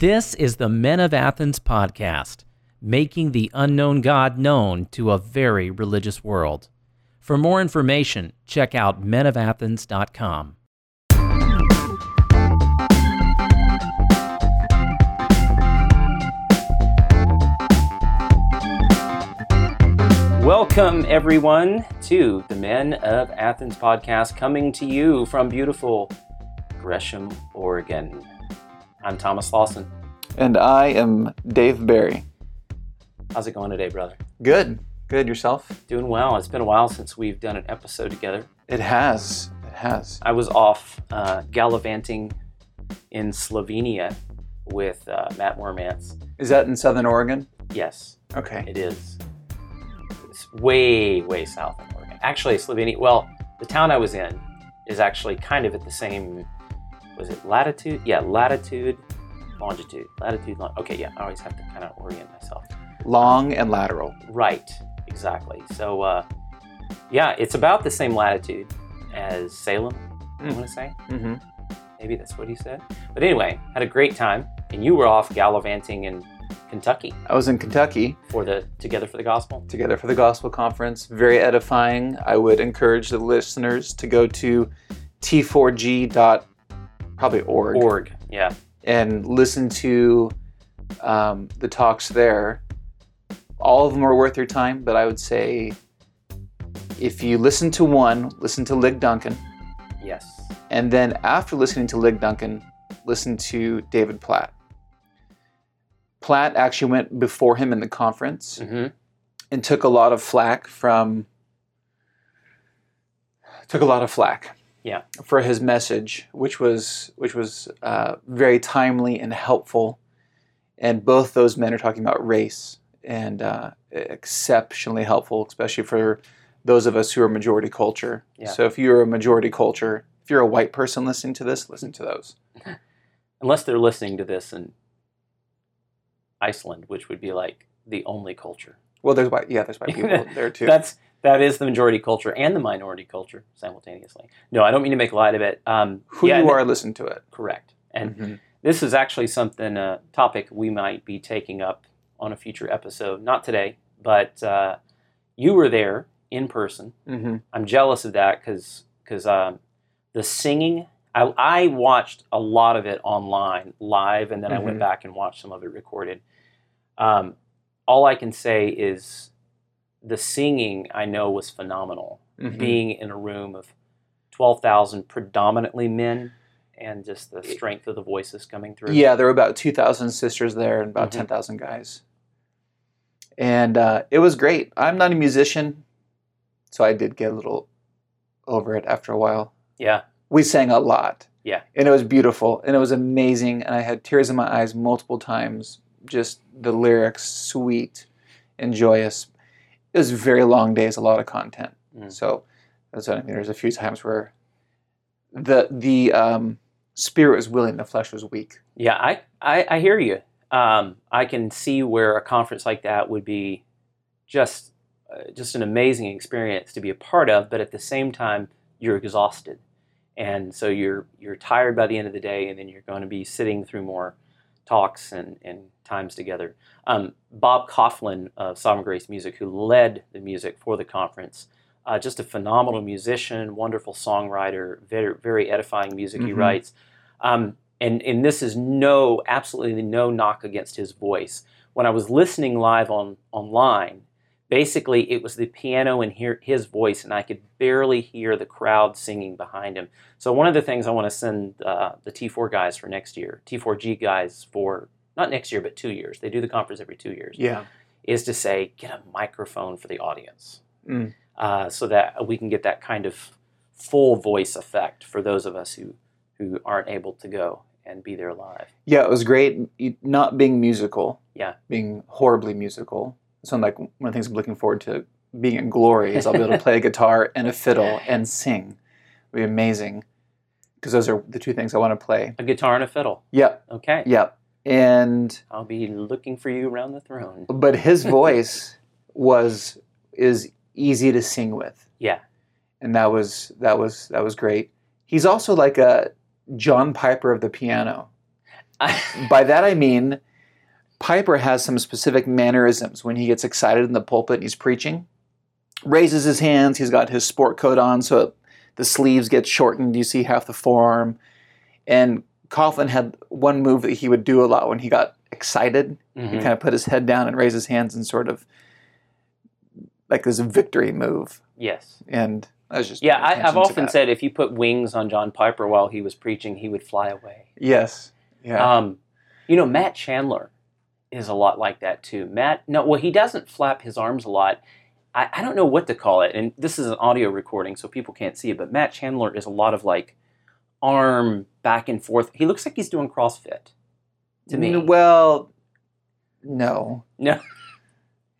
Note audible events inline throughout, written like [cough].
This is the Men of Athens podcast, making the unknown God known to a very religious world. For more information, check out menofathens.com. Welcome, everyone, to the Men of Athens podcast, coming to you from beautiful Gresham, Oregon. I'm Thomas Lawson. And I am Dave Barry. How's it going today, brother? Good. Good. Yourself? Doing well. It's been a while since we've done an episode together. It has. It has. I was off uh, gallivanting in Slovenia with uh, Matt Mormantz. Is that in Southern Oregon? Yes, Okay. it is. It's way, way south in Oregon. Actually, Slovenia, well, the town I was in is actually kind of at the same, was it latitude? Yeah, latitude, longitude. Latitude, long, okay, yeah, I always have to kind of orient myself. Long and lateral. Right, exactly. So, uh, yeah, it's about the same latitude as Salem, I Mm. want to say. Mm-hmm. Maybe that's what he said. But anyway, had a great time, and you were off gallivanting in Kentucky I was in Kentucky for the Together for the Gospel. together for the Gospel Conference. Very edifying. I would encourage the listeners to go to t4g. Probably org, Org, yeah, and listen to um, the talks there. All of them are worth your time, but I would say if you listen to one, listen to Lig Duncan. yes, And then after listening to Lig Duncan, listen to David Platt. Platt actually went before him in the conference hmm and took a lot of flack from took a lot of flack Yeah. for his message which was which was uh, very timely and helpful and both those men are talking about race and uh, exceptionally helpful especially for those of us who are majority culture Yeah. so if you're a majority culture if you're a white person listening to this listen to those [laughs] unless they're listening to this in Iceland, which would be like the only culture. well there's white yeah there's white [laughs] people there too That's that is the majority culture and the minority culture simultaneously. No, I don't mean to make light of it. Um, who yeah, you are listen to it correct. And Mhm. this is actually something a topic we might be taking up on a future episode. Not today, but uh, you were there in person. Mhm. I'm jealous of that because because um, the singing. I, I watched a lot of it online live, and then I went Mhm. back and watched some of it recorded. Um, all I can say is the singing I know was phenomenal. Mhm. Being in a room of twelve thousand predominantly men, and just the strength of the voices coming through. Yeah, there were about 2,000 sisters there and about Mhm. 10,000 guys. And uh, it was great. I'm not a musician, so I did get a little over it after a while. yeah, We sang a lot. Yeah. And it was beautiful and it was amazing. And I had tears in my eyes multiple times. Just the lyrics, sweet and joyous. It was very long days, a lot of content. Mm. So that's what I mean. There's a few times where the the um, spirit was willing, the flesh was weak. Yeah, I, I, I hear you. Um, I can see where a conference like that would be just uh, just an amazing experience to be a part of, but at the same time, you're exhausted, and so you're you're tired by the end of the day, and then you're going to be sitting through more talks and, and times together. Um, Bob Kauflin of Sovereign Grace Music, who led the music for the conference, uh, just a phenomenal musician, wonderful songwriter, very very edifying music he Mhm. writes. Um, and and this is no absolutely no knock against his voice. When I was listening live on online, basically it was the piano and hear his voice, and I could barely hear the crowd singing behind him. So one of the things I want to send uh, the T4 guys for next year, T4G guys for not next year but two years. They do the conference every two years. Yeah. Is to say get a microphone for the audience, Mm. uh, so that we can get that kind of full voice effect for those of us who who aren't able to go and be there live. Yeah, it was great. Not being musical. Yeah. Being horribly musical. So like one of the things I'm looking forward to being in glory is I'll be able to play a [laughs] guitar and a fiddle and sing. It'll be amazing. Because those are the two things I want to play. A guitar and a fiddle. Yep, Okay. yep. And I'll be looking for you around the throne. but his [laughs] voice was is easy to sing with. Yeah. And that was that was that was great. He's also like a John Piper of the piano. [laughs] By that I mean, Piper has some specific mannerisms when he gets excited in the pulpit and he's preaching. Raises his hands. He's got his sport coat on, so the sleeves get shortened. You see half the forearm. And Kauflin had one move that he would do a lot when he got excited. He Mhm. kind of put his head down and raise his hands and sort of like this victory move. yes. And I was just Yeah, I, I've often that. said if you put wings on John Piper while he was preaching, he would fly away. yes, yeah, Um, you know, Matt Chandler is a lot like that too. Matt, no, well, he doesn't flap his arms a lot. I, I don't know what to call it, and this is an audio recording, so people can't see it. But Matt Chandler is a lot of like arm back and forth. He looks like he's doing CrossFit to me. Well, no, No. [laughs]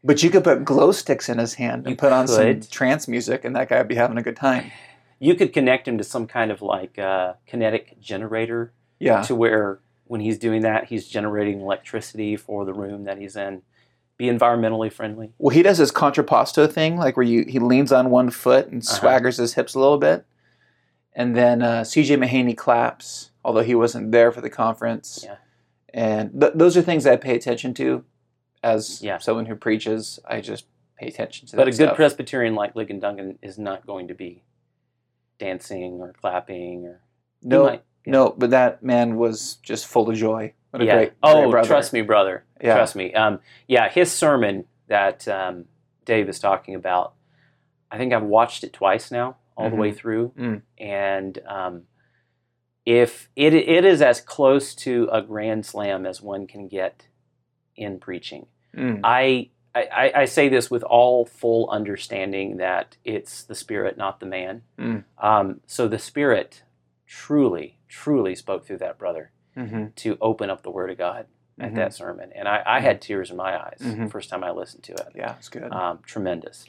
But you could put glow sticks in his hand and You put on some trance music, and that guy would be having a good time. You could connect him to some kind of like uh, kinetic generator Yeah, to where when he's doing that, he's generating electricity for the room that he's in. Be environmentally friendly. Well, he does his contrapposto thing, like where you he leans on one foot and Uh-huh. swaggers his hips a little bit, and then uh, C.J. Mahaney claps, although he wasn't there for the conference. Yeah. And th- those are things I pay attention to, as Yeah. someone who preaches. I just pay attention to. That. But a good stuff. Presbyterian like Ligon Duncan is not going to be dancing or clapping or No, might- yeah. no, but that man was just full of joy. What a yeah. great, oh, great trust me, brother. Yeah. Trust me. Um, yeah, his sermon that um, Dave is talking about, I think I've watched it twice now, all the way through, Mm. and um, if it it is as close to a grand slam as one can get in preaching. Mm. I, I, I say this with all full understanding that it's the spirit, not the man. Mm. Um, so the spirit truly, truly spoke through that brother hmm to open up the Word of God at Mhm. that sermon, and I, I had tears in my eyes Mhm. first time I listened to it. Yeah, it's good. Um, tremendous.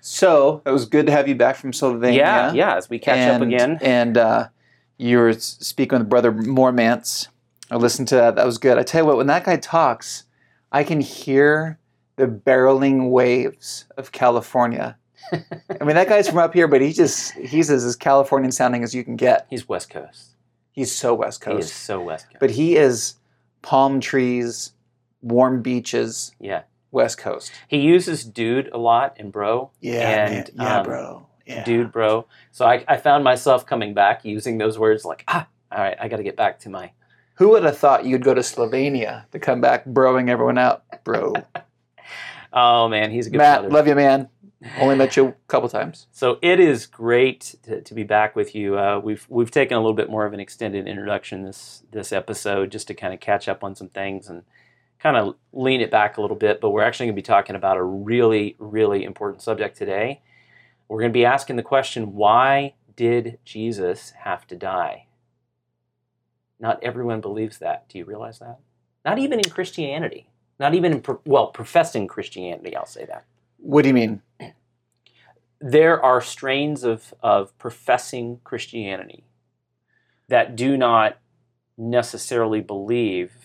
So it was good to have you back from Slovenia. Yeah, yeah. As we catch up again, And uh, you were speaking with Brother Mormantz. I listened to that. That was good. I tell you what, when that guy talks, I can hear the barreling waves of California. [laughs] I mean, that guy's from up here, but he just, he's as, as Californian sounding as you can get. he's West Coast. He's so West He is so West Coast. But he is palm trees, warm beaches, yeah, West Coast. he uses "dude" a lot and "bro." Yeah, and, man. yeah, um, bro. Yeah. dude, bro. So I, I found myself coming back using those words like, ah, all right, I got to get back to my. [laughs] Who would have thought you'd go to Slovenia to come back broing everyone out, bro? [laughs] Oh man, he's a good Matt, brother. love you, man. [laughs] Only met you a couple times. So it is great to, to be back with you. Uh, we've we've taken a little bit more of an extended introduction this this episode just to kind of catch up on some things and kind of lean it back a little bit. But we're actually going to be talking about a really really important subject today. We're going to be asking the question: Why did Jesus have to die? Not everyone believes that. Do you realize that? Not even in Christianity. Not even in well professing Christianity. I'll say that What do you mean? there are strains of, of professing Christianity that do not necessarily believe.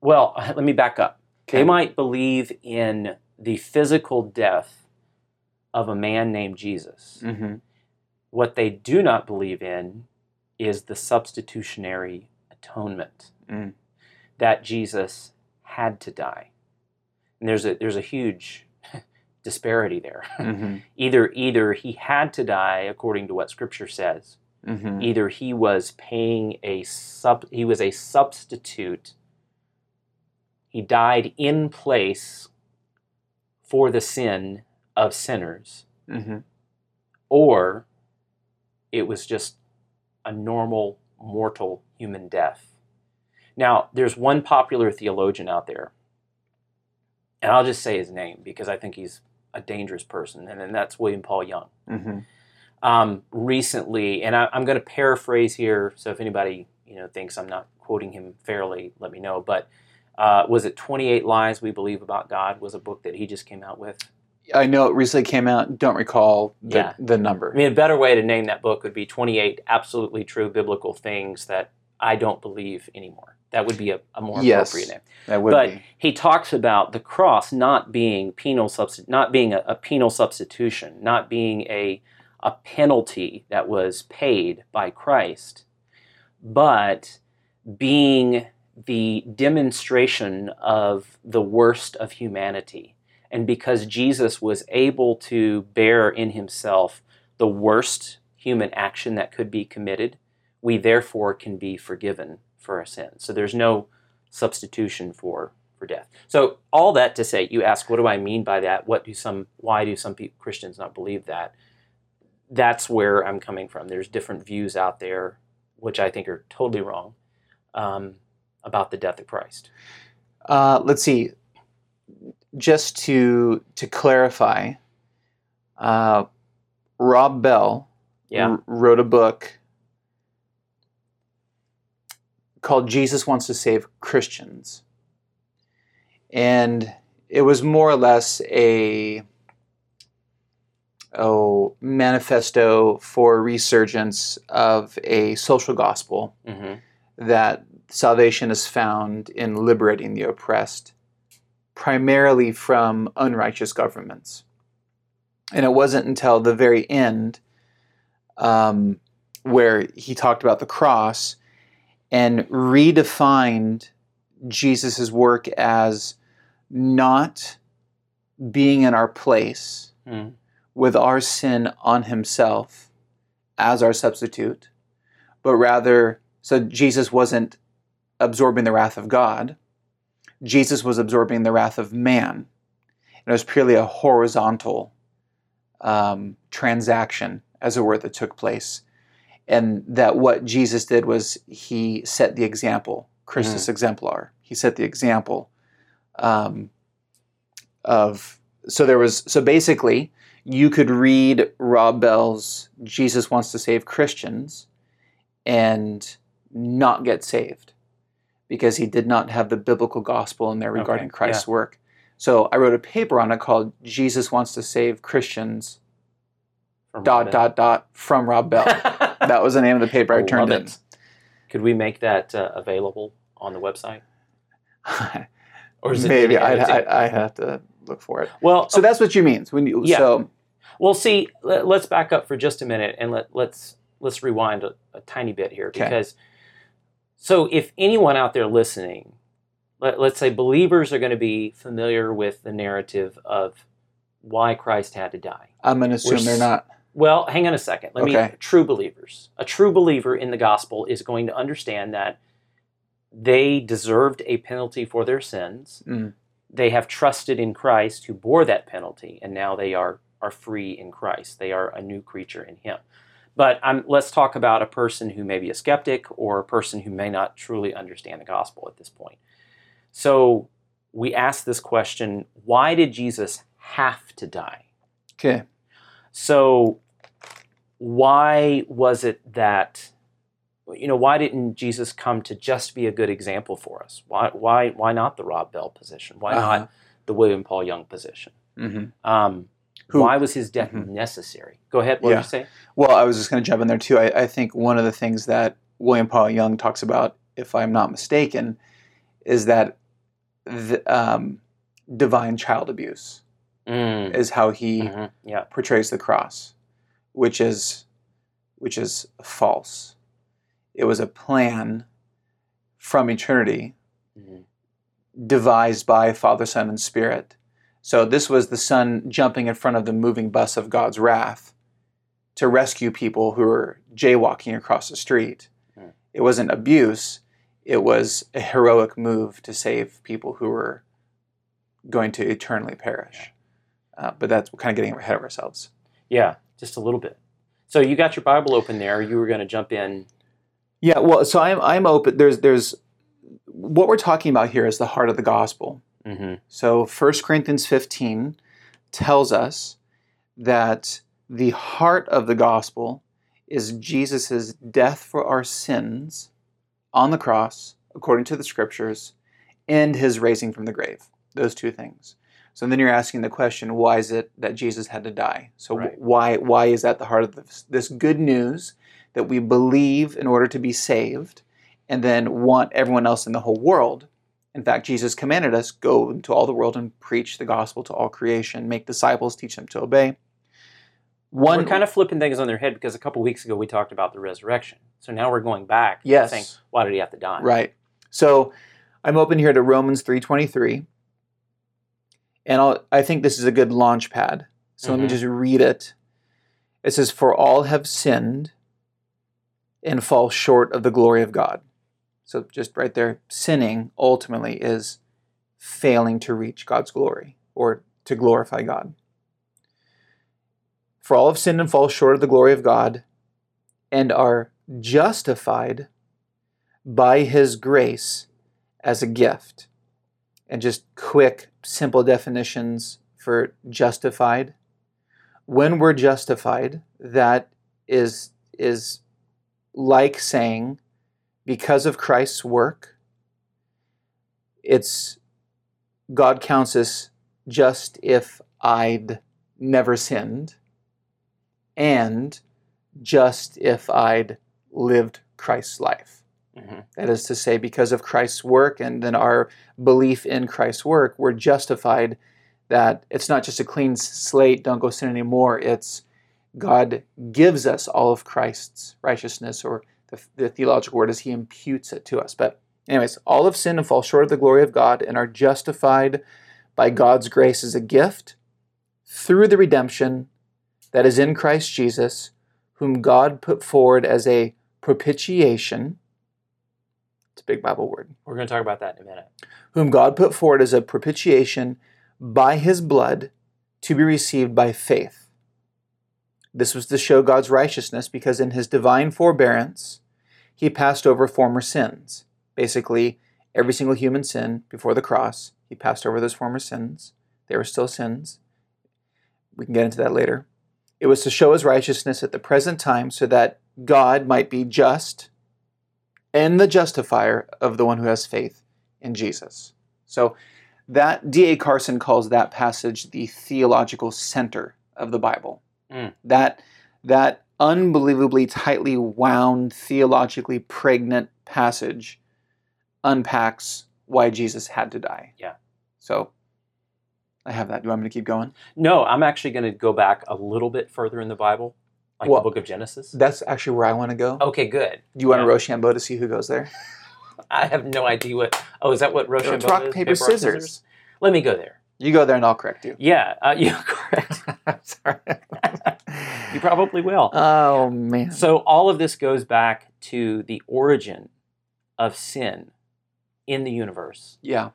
Well, [laughs] let me back up. They might believe in the physical death of a man named Jesus. Mm-hmm. What they do not believe in is the substitutionary atonement Mm. that Jesus had to die. And there's a there's a huge [laughs] disparity there. [laughs] Mm-hmm. either either he had to die according to what scripture says Mm-hmm. either he was paying a sub he was a substitute he died in place for the sin of sinners Mm-hmm. or it was just a normal mortal human death now there's one popular theologian out there and i'll just say his name because i think he's a dangerous person and, and that's william paul young Mm-hmm. um, recently, and I, I'm going to paraphrase here. So if anybody you know thinks I'm not quoting him fairly, let me know. But uh, was it 28 Lies We Believe About God? Was a book that he just came out with. I know it recently came out. Don't recall the, Yeah. the number. I mean, a better way to name that book would be 28 absolutely true biblical things that I don't believe anymore. That would be a, a more Yes. appropriate name. that would but be. he talks about the cross not being penal substi- not being a, a penal substitution, not being a a penalty that was paid by Christ, but being the demonstration of the worst of humanity. And because Jesus was able to bear in himself the worst human action that could be committed, we therefore can be forgiven for our sins. So there's no substitution for for death. So all that to say, you ask, what do I mean by that? What do some? Why do some people, Christians not believe that? That's where I'm coming from. There's different views out there, which I think are totally wrong, um, about the death of Christ. Uh, let's see. Just to to clarify, uh, Rob Bell Yeah. r- wrote a book called Jesus Wants to Save Christians. And it was more or less a oh, manifesto for resurgence of a social gospel hmm that salvation is found in liberating the oppressed, primarily from unrighteous governments. And it wasn't until the very end um, where he talked about the cross and redefined Jesus' work as not being in our place Mm. with our sin on himself as our substitute, but rather, so Jesus wasn't absorbing the wrath of God, Jesus was absorbing the wrath of man. And it was purely a horizontal um, transaction, as it were, that took place. And that what Jesus did was he set the example, Christus exemplar. He set the example um, of, so there was, so basically, you could read Rob Bell's Jesus Wants to Save Christians and not get saved because he did not have the biblical gospel in there Okay, regarding Christ's work. So I wrote a paper on it called Jesus Wants to Save Christians From dot dot dot from Rob Bell. [laughs] that was the name of the paper I turned in. it. Could we make that uh, available on the website? [laughs] Or is Maybe in I'd. I'd, I'd have to look for it. well, So that's what you mean when you Yeah. so Well, see, let, us back up for just a minute and let let's let's rewind a, a tiny bit here Okay. because so if anyone out there listening, let, let's say believers are going to be familiar with the narrative of why Christ had to die. I'm going to assume We're they're not. Well, hang on a second. Let Okay. me true believers. A true believer in the gospel is going to understand that they deserved a penalty for their sins. Mm. They have trusted in Christ who bore that penalty, and now they are are free in Christ. They are a new creature in Him. But um, let's talk about a person who may be a skeptic or a person who may not truly understand the gospel at this point. So we ask this question: Why did Jesus have to die? Okay. So, why was it that, you know, why didn't Jesus come to just be a good example for us? Why, why, why not the Rob Bell position? Why Uh-huh. not the William Paul Young position? hmm Um, Who- why was his death Mhm. necessary? Go ahead. What Yeah. did you say? Well, I was just going to jump in there too. I, I think one of the things that William Paul Young talks about, if I'm not mistaken, is that the, um, divine child abuse Mm, is how he mhm, Yeah. portrays the cross, which is which is false. It was a plan from eternity mhm, devised by Father, Son, and Spirit. So this was the Son jumping in front of the moving bus of God's wrath to rescue people who were jaywalking across the street. Hmm. It wasn't abuse, it was a heroic move to save people who were going to eternally perish. Uh, but that's kind of getting ahead of ourselves. Yeah. Just a little bit. So you got your Bible open there. You were going to jump in. Yeah, well, so I'm I'm open. There's there's what we're talking about here is the heart of the gospel. Hmm So 1 Corinthians 15 tells us that the heart of the gospel is Jesus' death for our sins on the cross, according to the scriptures, and his raising from the grave. Those two things. So then you're asking the question, why is it that Jesus had to die? So Right. why why is that the heart of this, this good news that we believe in order to be saved and then want everyone else in the whole world in fact, Jesus commanded us go into all the world and preach the gospel to all creation, make disciples, teach them to obey. one we're kind of flipping things on their head because a couple weeks ago we talked about the resurrection. So now we're going back and Yes. saying, why did he have to die? Right. So I'm open here to Romans 3:23. And I'll, I think this is a good launch pad. So let me Mhm. just read it. It says for all have sinned and fall short of the glory of God. So just right there sinning ultimately is failing to reach God's glory or to glorify God. For all have sinned and fall short of the glory of God and are justified by his grace as a gift. And just quick, simple definitions for justified. When we're justified, that is, is like saying, because of Christ's work, it's God counts us just if I'd never sinned, and just if I'd lived Christ's life. Mhm. That is to say, because of Christ's work and then our belief in Christ's work, we're justified that it's not just a clean slate, don't go sin anymore. It's God gives us all of Christ's righteousness, or the, the theological word is He imputes it to us. But, anyways, all of sin and fall short of the glory of God and are justified by God's grace as a gift through the redemption that is in Christ Jesus, whom God put forward as a propitiation. It's a big Bible word. We're going to talk about that in a minute. Whom God put forward as a propitiation by his blood to be received by faith. This was to show God's righteousness because in his divine forbearance, he passed over former sins. Basically, every single human sin before the cross, he passed over those former sins. They were still sins. We can get into that later. It was to show his righteousness at the present time so that God might be just and the justifier of the one who has faith in Jesus. So that D.A. Carson calls that passage the theological center of the Bible. Mm. That that unbelievably tightly wound, theologically pregnant passage unpacks why Jesus had to die. Yeah. So I have that. Do you want me to keep going? No, I'm actually going to go back a little bit further in the Bible, like Well- the book of Genesis. That's actually where I want to go. Okay, good. Do you want yeah. to Rochambeau to see who goes there? [laughs] I have no idea what. Oh, is that what Rochambeau It's rock, is? paper, rock, scissors. Let me go there. You go there and I'll correct you. Yeah, uh, [laughs] you're correct. [laughs] Sorry. [laughs] you probably will. oh man. So all of this goes back to the origin of sin in the universe Yeah.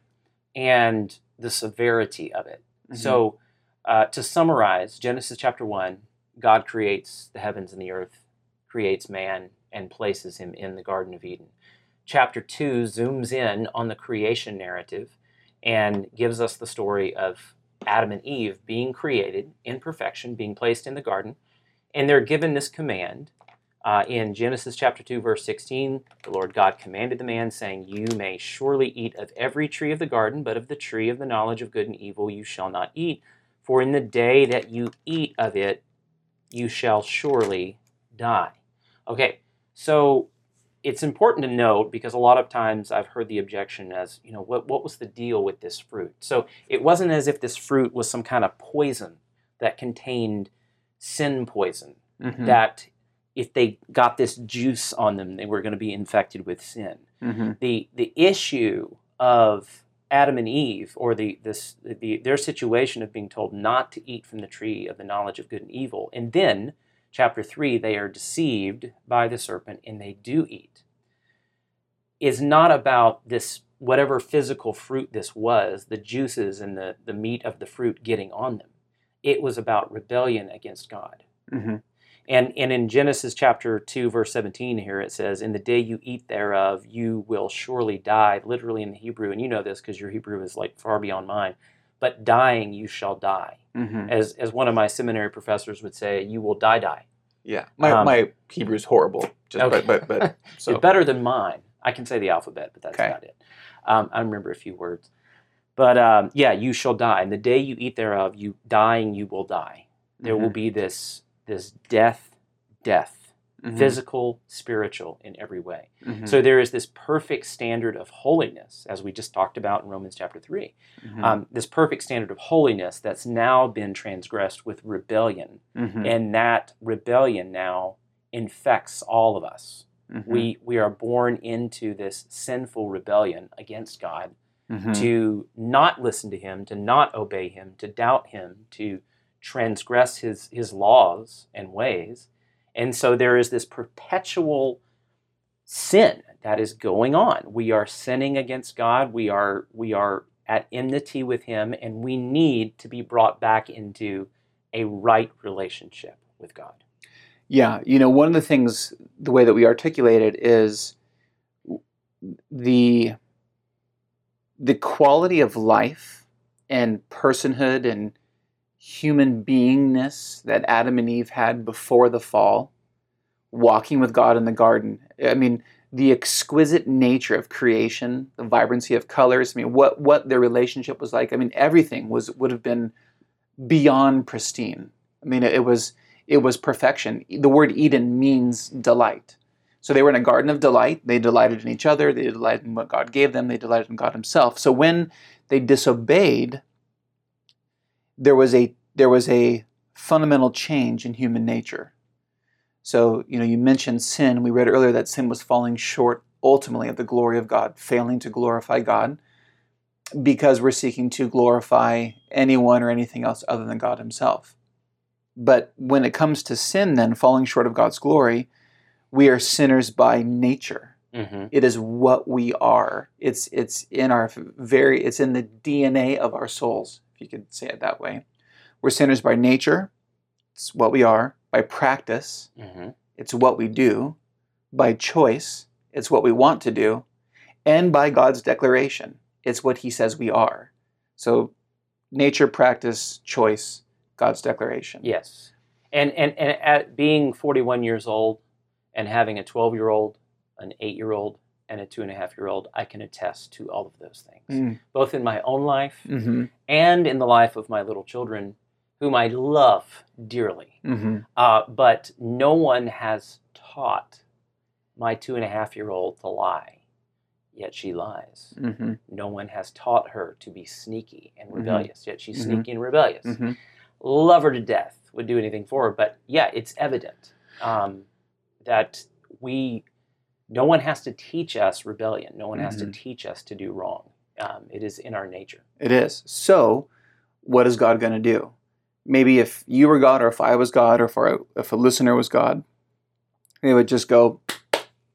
and the severity of it. Mhm. So, uh, to summarize, Genesis chapter 1, God creates the heavens and the earth, creates man, and places him in the Garden of Eden. Chapter 2 zooms in on the creation narrative and gives us the story of Adam and Eve being created in perfection, being placed in the garden, and they're given this command. Uh, in Genesis chapter 2, verse 16, the Lord God commanded the man, saying, You may surely eat of every tree of the garden, but of the tree of the knowledge of good and evil you shall not eat. For in the day that you eat of it, you shall surely die. Okay, so it's important to note because a lot of times I've heard the objection as, you know, what, what was the deal with this fruit? So it wasn't as if this fruit was some kind of poison that contained sin poison Mhm. that if they got this juice on them, they were going to be infected with sin. Mhm. The the issue of Adam and Eve, or the this the their situation of being told not to eat from the tree of the knowledge of good and evil, and then chapter three, they are deceived by the serpent and they do eat, is not about this whatever physical fruit this was, the juices and the, the meat of the fruit getting on them. It was about rebellion against God. Mhm. And, and in Genesis chapter 2, verse 17, here it says, In the day you eat thereof, you will surely die, literally in the Hebrew. And you know this because your Hebrew is like far beyond mine. But dying, you shall die. Mhm. As, as one of my seminary professors would say, you will die, die. Yeah. My Um, my Hebrew's horrible. Just Okay. but but but [laughs] so It's better than mine. I can say the alphabet, but that's Okay. about it. Um, I remember a few words. But um, yeah, you shall die. And the day you eat thereof, you dying, you will die. There will Mhm. be this this death, death Mhm. physical, spiritual, in every way. Mhm. So there is this perfect standard of holiness, as we just talked about in Romans chapter 3. Mhm. Um, this perfect standard of holiness that's now been transgressed with rebellion. Mhm. And that rebellion now infects all of us. Mhm. We, we are born into this sinful rebellion against God Mhm. to not listen to Him, to not obey Him, to doubt Him, to transgress His, his laws and ways. And so there is this perpetual sin that is going on. We are sinning against God. We are we are at enmity with him and we need to be brought back into a right relationship with God. Yeah, you know, one of the things, the way that we articulate it is the the quality of life and personhood and human beingness that Adam and Eve had before the fall, walking with God in the garden. I mean, the exquisite nature of creation, the vibrancy of colors. I mean, what what their relationship was like. I mean, everything was would have been beyond pristine. I mean, it was it was perfection. The word Eden means delight. So they were in a garden of delight. They delighted in each other. They delighted in what God gave them. They delighted in God Himself. So when they disobeyed, there was a there was a fundamental change in human nature. So you know, you mentioned sin. We read earlier that sin was falling short ultimately of the glory of God, failing to glorify God, because we're seeking to glorify anyone or anything else other than God Himself. But when it comes to sin, then falling short of God's glory, we are sinners by nature. Mm-hmm. It is what we are. It's it's in our very it's in the DNA of our souls, if you could say it that way. We're sinners by nature. It's what we are. By practice, Mm-hmm. it's what we do. By choice, it's what we want to do. And by God's declaration, it's what he says we are. So nature, practice, choice, God's declaration. Yes. And, and, and at being 41 years old and having a 12 year old, an eight year old, and a two and a half year old, I can attest to all of those things, Mm. both in my own life hmm and in the life of my little children, whom I love dearly. hmm Uh, but no one has taught my two and a half year old to lie, yet she lies. hmm No one has taught her to be sneaky and Mhm. rebellious, yet she's Mhm. sneaky and rebellious. hmm Love her to death, would do anything for her. But yeah, it's evident um, that we, no one has to teach us rebellion. No one has to Mhm. teach us to do wrong. Um, it is in our nature. It is. So, what is God going to do? Maybe if you were God, or if I was God, or if a, if a listener was God, they would just go,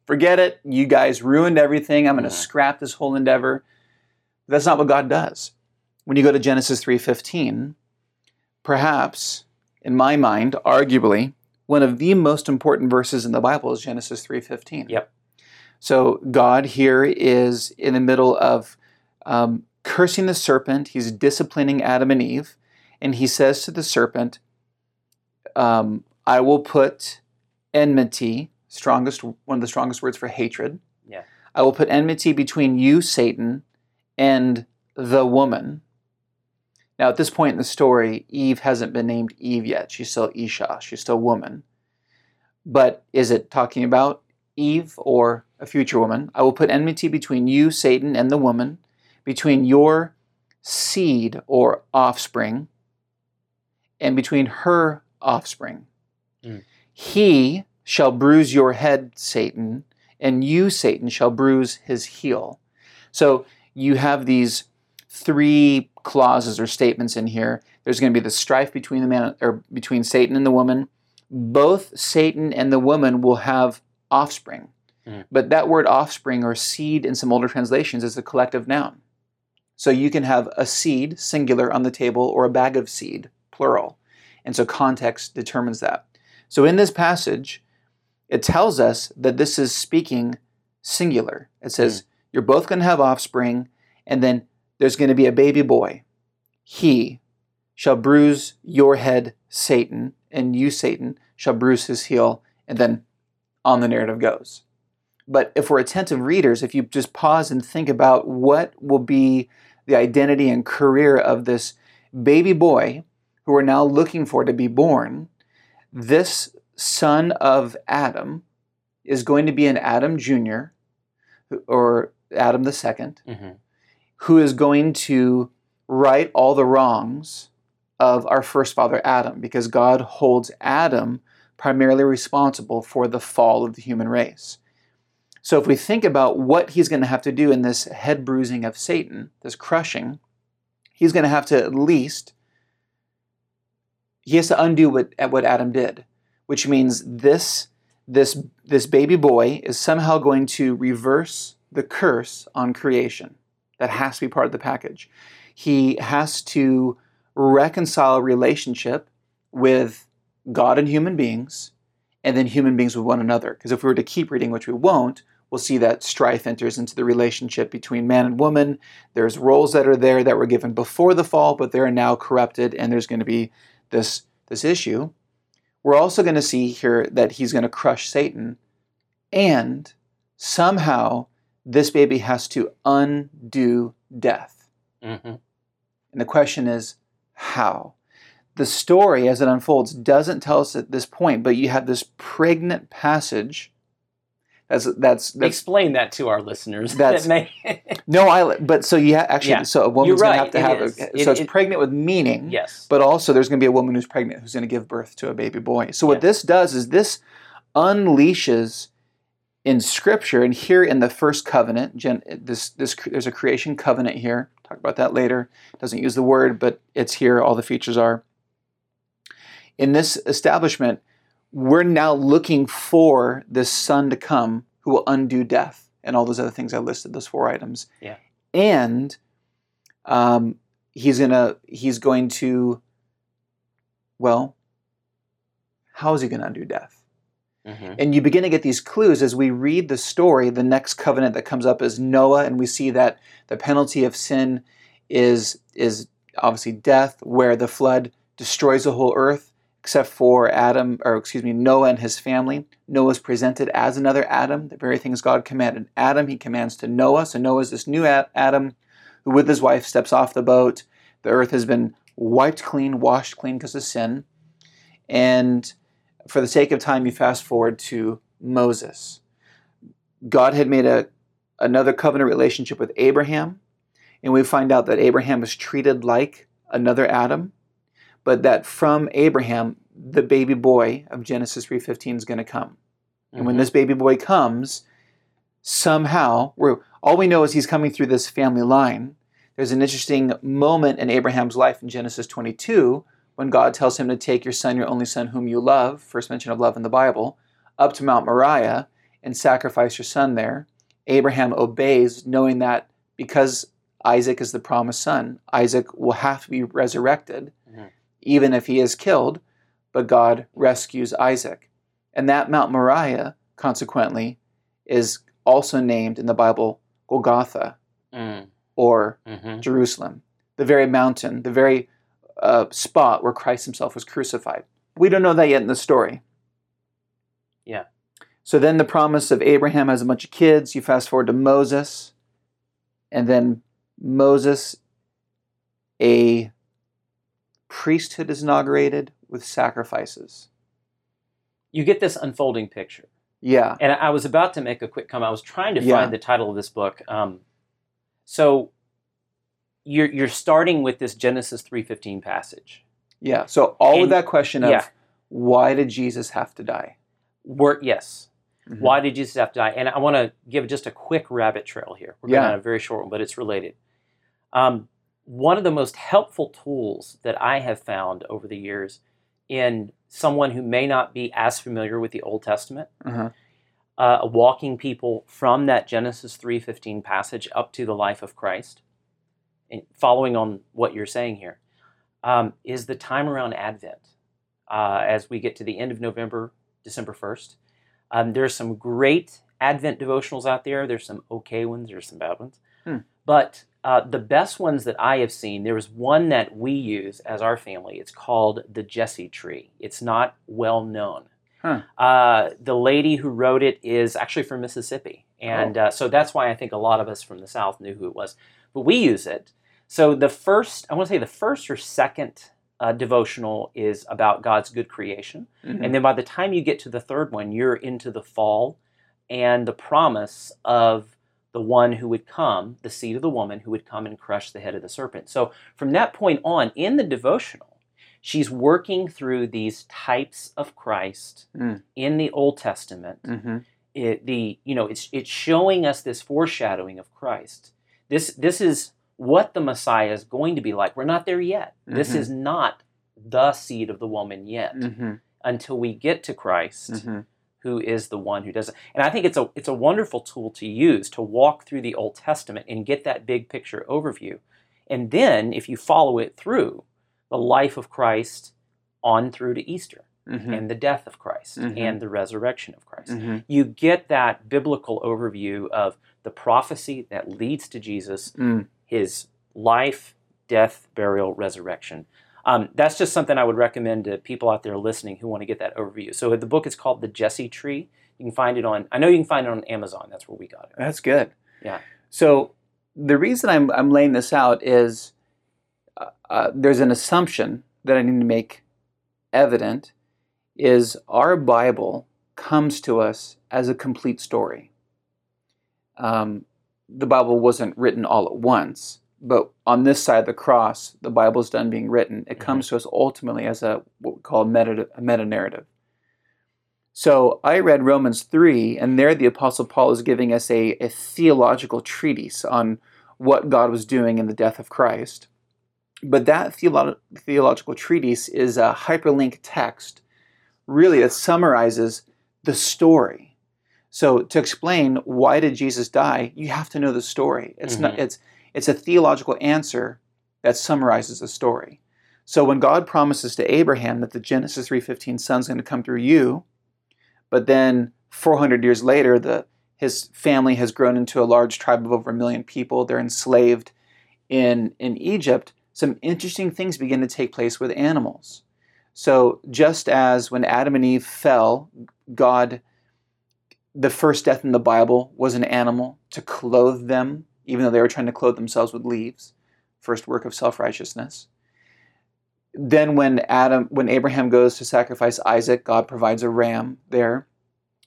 forget it. You guys ruined everything. I'm going to Mhm. scrap this whole endeavor. That's not what God does. When you go to Genesis 3:15, perhaps, in my mind, arguably, one of the most important verses in the Bible is Genesis 3:15. Yep. So God here is in the middle of um, cursing the serpent. He's disciplining Adam and Eve, and he says to the serpent, um, "I will put enmity, strongest one of the strongest words for hatred. Yeah. I will put enmity between you, Satan, and the woman." Now, at this point in the story, Eve hasn't been named Eve yet. She's still Isha. She's still woman. But is it talking about Eve or a future woman? I will put enmity between you, Satan, and the woman, between your seed or offspring, and between her offspring. Mm. He shall bruise your head, Satan, and you, Satan, shall bruise his heel. So you have these three clauses or statements in here. There's going to be the strife between the man or between Satan and the woman. Both Satan and the woman will have offspring. Mhm. But that word offspring or seed in some older translations is a collective noun. So you can have a seed, singular, on the table or a bag of seed, plural. And so context determines that. So in this passage, it tells us that this is speaking singular. It says, You're both going to have offspring, and then there's going to be a baby boy. He shall bruise your head, Satan, and you, Satan, shall bruise his heel. And then on the narrative goes. But if we're attentive readers, if you just pause and think about what will be the identity and career of this baby boy who we're now looking for to be born, this son of Adam is going to be an Adam Jr. or Adam the second, hmm who is going to right all the wrongs of our first father Adam, because God holds Adam primarily responsible for the fall of the human race. So if we think about what he's going to have to do in this head bruising of Satan, this crushing, he's going to have to at least he has to undo what what Adam did, which means this this this baby boy is somehow going to reverse the curse on creation. That has to be part of the package. He has to reconcile relationship with God and human beings, and then human beings with one another. Because if we were to keep reading, which we won't, we'll see that strife enters into the relationship between man and woman. There's roles that are there that were given before the fall, but they're now corrupted, and there's going to be this, this issue. We're also going to see here that he's going to crush Satan, and somehow this baby has to undo death. hmm And the question is, how? The story, as it unfolds, doesn't tell us at this point, but you have this pregnant passage. That's that's, that's Explain that to our listeners. [laughs] That's- that may, [laughs] no, I. But so you ha- actually, Yeah. so a woman's You're gonna have to have. A, It- so it's it- pregnant with meaning. yes. But also, there's going to be a woman who's pregnant who's going to give birth to a baby boy. So what Yeah. this does is this unleashes in Scripture, and here in the first covenant, Gen, this this there's a creation covenant here. Talk about that later. Doesn't use the word, but it's here. All the features are. In this establishment, we're now looking for this son to come who will undo death and all those other things I listed. Those four items. Yeah. And um, he's gonna he's going to well how is he going to undo death hmm and you begin to get these clues as we read the story the next covenant that comes up is noah and we see that the penalty of sin is is obviously death where the flood destroys the whole earth except for adam or excuse me noah and his family. Noah is presented as another adam the very things god commanded adam he commands to noah. So noah is this new adam who with his wife steps off the boat. The earth has been wiped clean washed clean because of sin. And for the sake of time, you fast forward to Moses. God had made a another covenant relationship with Abraham, and we find out that Abraham was treated like another Adam, but that from Abraham, the baby boy of Genesis 3:15 is going to come. And when Mhm. this baby boy comes, somehow, we're, all we know is he's coming through this family line. There's an interesting moment in Abraham's life in Genesis 22 when God tells him to take your son, your only son, whom you love, first mention of love in the Bible, up to Mount Moriah and sacrifice your son there. Abraham obeys, knowing that because Isaac is the promised son, Isaac will have to be resurrected. Even if he is killed, but God rescues Isaac. And that Mount Moriah, consequently, is also named in the Bible Golgotha Mm, or mhm. Jerusalem, the very mountain, the very uh, spot where Christ himself was crucified. We don't know that yet in the story. Yeah. So then the promise of Abraham has a bunch of kids. You fast forward to Moses, and then Moses, a priesthood is inaugurated with sacrifices. You get this unfolding picture. Yeah. And I was about to make a quick comment. I was trying to Yeah. find the title of this book. Um, so you're you're starting with this Genesis three fifteen passage. Yeah. So all And- of that question of yeah. why did Jesus have to die? Work yes. Mhm. Why did Jesus have to die? And I want to give just a quick rabbit trail here. We're going Yeah. on a very short one, but it's related. Um, one of the most helpful tools that I have found over the years in someone who may not be as familiar with the Old Testament, Uh-huh. uh, walking people from that Genesis three fifteen passage up to the life of Christ, and following on what you're saying here, um, is the time around Advent. Uh, as we get to the end of November, December first, um, there's some great Advent devotionals out there. There's some okay ones. There's some bad ones, Hmm. but uh, the best ones that I have seen, there was one that we use as our family. It's called the Jesse Tree. It's not well known. Huh. Uh, the lady who wrote it is actually from Mississippi, and uh, so that's why I think a lot of us from the South knew who it was. But we use it. So the first, I want to say the first or second uh, devotional is about God's good creation. Mhm. And then by the time you get to the third one, you're into the fall and the promise of the one who would come, the seed of the woman, who would come and crush the head of the serpent. So from that point on, in the devotional, she's working through these types of Christ Mm. in the Old Testament. Mhm. It, the you know it's it's showing us this foreshadowing of Christ. This this is what the Messiah is going to be like. We're not there yet. This Mhm. is not the seed of the woman yet Mhm. until we get to Christ Mhm. Who is the one who does it. And I think it's a it's a wonderful tool to use to walk through the Old Testament and get that big picture overview. And then if you follow it through the life of Christ on through to Easter Mhm. and the death of Christ Mhm. and the resurrection of Christ. Mhm. You get that biblical overview of the prophecy that leads to Jesus, Mm. his life, death, burial, resurrection. Um, that's just something I would recommend to people out there listening who want to get that overview. So the book is called The Jesse Tree. You can find it on. I know you can find it on Amazon. That's where we got it. That's good. Yeah. So the reason I'm I'm laying this out is uh, uh, there's an assumption that I need to make evident is our Bible comes to us as a complete story. Um, the Bible wasn't written all at once, but on this side of the cross, the Bible is done being written. It Mhm. comes to us ultimately as a what we call a meta, a meta narrative. So I read Romans 3, and there the Apostle Paul is giving us a, a theological treatise on what God was doing in the death of Christ. But that theolo- theological treatise is a hyperlink text, really, that summarizes the story. So to explain why did Jesus die, you have to know the story. It's not it's it's a theological answer that summarizes the story. So when God promises to Abraham that the Genesis 3:15 son's going to come through you, but then 400 years later the his family has grown into a large tribe of over a million people. They're enslaved in in Egypt. Some interesting things begin to take place with animals. So just as when Adam and Eve fell, God the first death in the Bible was an animal to clothe them, even though they were trying to clothe themselves with leaves. First work of self-righteousness. Then when Adam when Abraham goes to sacrifice Isaac, God provides a ram there.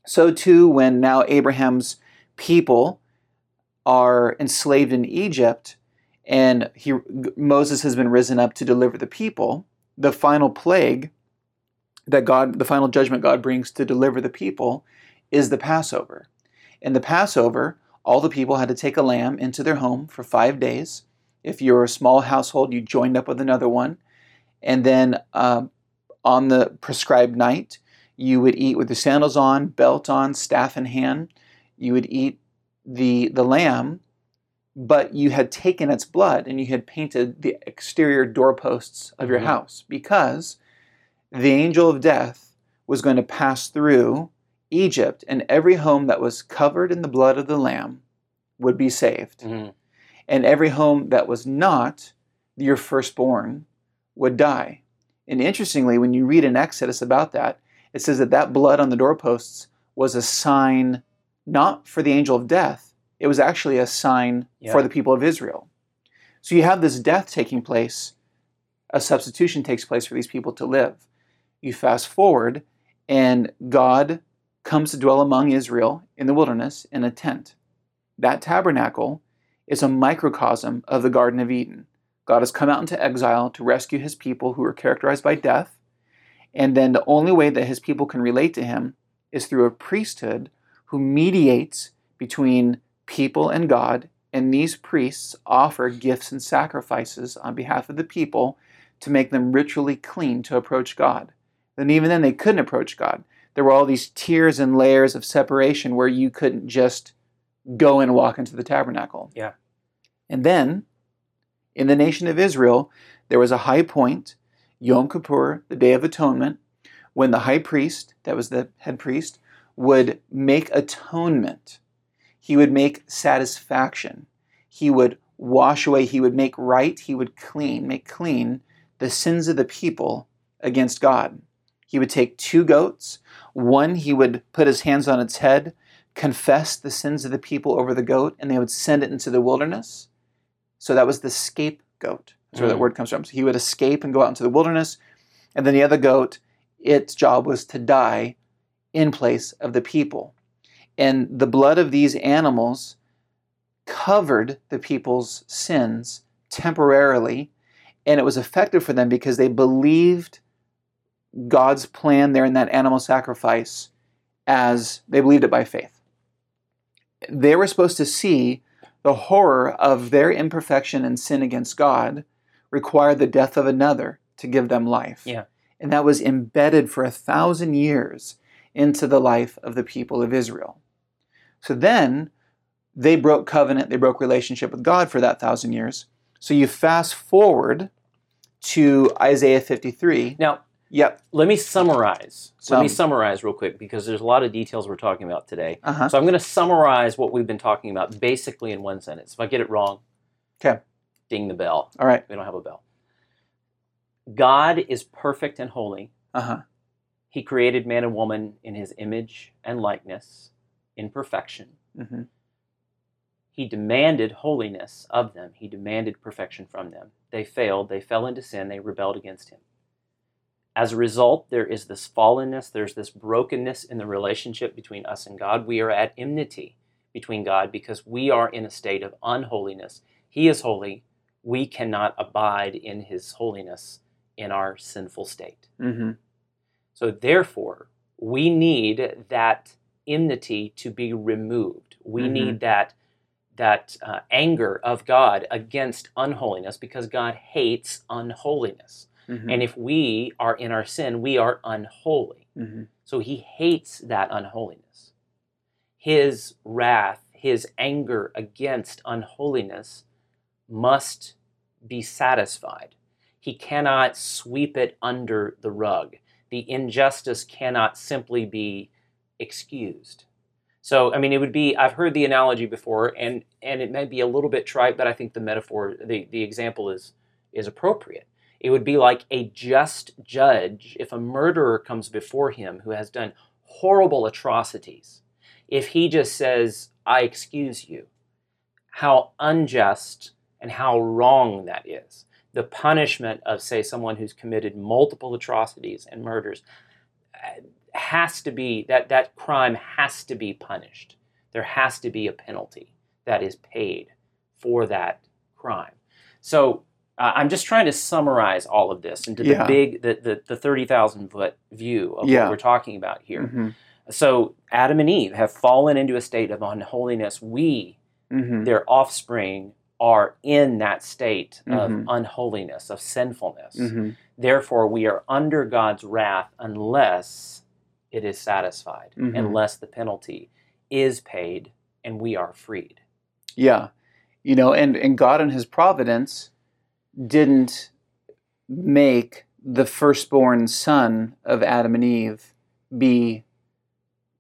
So too when now Abraham's people are enslaved in Egypt and he Moses has been risen up to deliver the people, the final plague that God the final judgment God brings to deliver the people is the Passover. In the Passover, all the people had to take a lamb into their home for 5 days. If you're a small household, you joined up with another one. And then um, on the prescribed night, you would eat with the sandals on, belt on, staff in hand. You would eat the, the lamb, but you had taken its blood and you had painted the exterior doorposts of your Mhm. house because the angel of death was going to pass through Egypt, and every home that was covered in the blood of the lamb would be saved Mhm. and every home that was not your firstborn would die. And interestingly, when you read in Exodus about that, it says that that blood on the doorposts was a sign not for the angel of death, it was actually a sign Yeah. for the people of Israel. So you have this death taking place, a substitution takes place for these people to live. You fast forward, and God comes to dwell among Israel in the wilderness in a tent. That tabernacle is a microcosm of the Garden of Eden. God has come out into exile to rescue his people who are characterized by death. And then the only way that his people can relate to him is through a priesthood who mediates between people and God. And these priests offer gifts and sacrifices on behalf of the people to make them ritually clean to approach God. And even then, they couldn't approach God. There were all these tiers and layers of separation where you couldn't just go and walk into the tabernacle. Yeah. And then, in the nation of Israel, there was a high point, Yom Kippur, the Day of Atonement, when the high priest, that was the head priest, would make atonement. He would make satisfaction. He would wash away, he would make right, he would clean, make clean the sins of the people against God. He would take two goats. One, he would put his hands on its head, confess the sins of the people over the goat, and they would send it into the wilderness. So that was the scapegoat That's where that Mm. word comes from. So he would escape and go out into the wilderness. And then the other goat, its job was to die in place of the people. And the blood of these animals covered the people's sins temporarily. And it was effective for them because they believed God's plan there in that animal sacrifice as they believed it by faith. They were supposed to see the horror of their imperfection and sin against God required the death of another to give them life. Yeah. And that was embedded for a thousand years into the life of the people of Israel. So then they broke covenant, they broke relationship with God for that thousand years. So you fast forward to Isaiah 53. Now, Yep. let me summarize. Let me summarize real quick because there's a lot of details we're talking about today. Uh huh. So I'm going to summarize what we've been talking about basically in one sentence. If I get it wrong, 'Kay. ding the bell. All right. We don't have a bell. God is perfect and holy. Uh huh. He created man and woman in his image and likeness in perfection. Mm-hmm. He demanded holiness of them. He demanded perfection from them. They failed. They fell into sin. They rebelled against him. As a result, there is this fallenness, there's this brokenness in the relationship between us and God. We are at enmity between God because we are in a state of unholiness. He is holy. We cannot abide in his holiness in our sinful state. hmm So, therefore, we need that enmity to be removed. We Mhm. need that that uh, anger of God against unholiness because God hates unholiness. Hmm And if we are in our sin, we are unholy. hmm So he hates that unholiness. His wrath, his anger against unholiness must be satisfied. He cannot sweep it under the rug. The injustice cannot simply be excused. So, I mean, it would be, I've heard the analogy before, and, and it may be a little bit trite, but I think the metaphor, the, the example is, is appropriate. It would be like a just judge if a murderer comes before him who has done horrible atrocities. If he just says, I excuse you, how unjust and how wrong that is. The punishment of, say, someone who's committed multiple atrocities and murders uh, has to be, that, that crime has to be punished. There has to be a penalty that is paid for that crime. So uh, I'm just trying to summarize all of this into Yeah. the big, the, the, the 30,000 foot view of Yeah. what we're talking about here. hmm So Adam and Eve have fallen into a state of unholiness. We, hmm their offspring, are in that state of Mhm. unholiness, of sinfulness. hmm Therefore, we are under God's wrath unless it is satisfied, Mhm. unless the penalty is paid and we are freed. Yeah. You know, and, and God in his providence didn't make the firstborn son of Adam and Eve be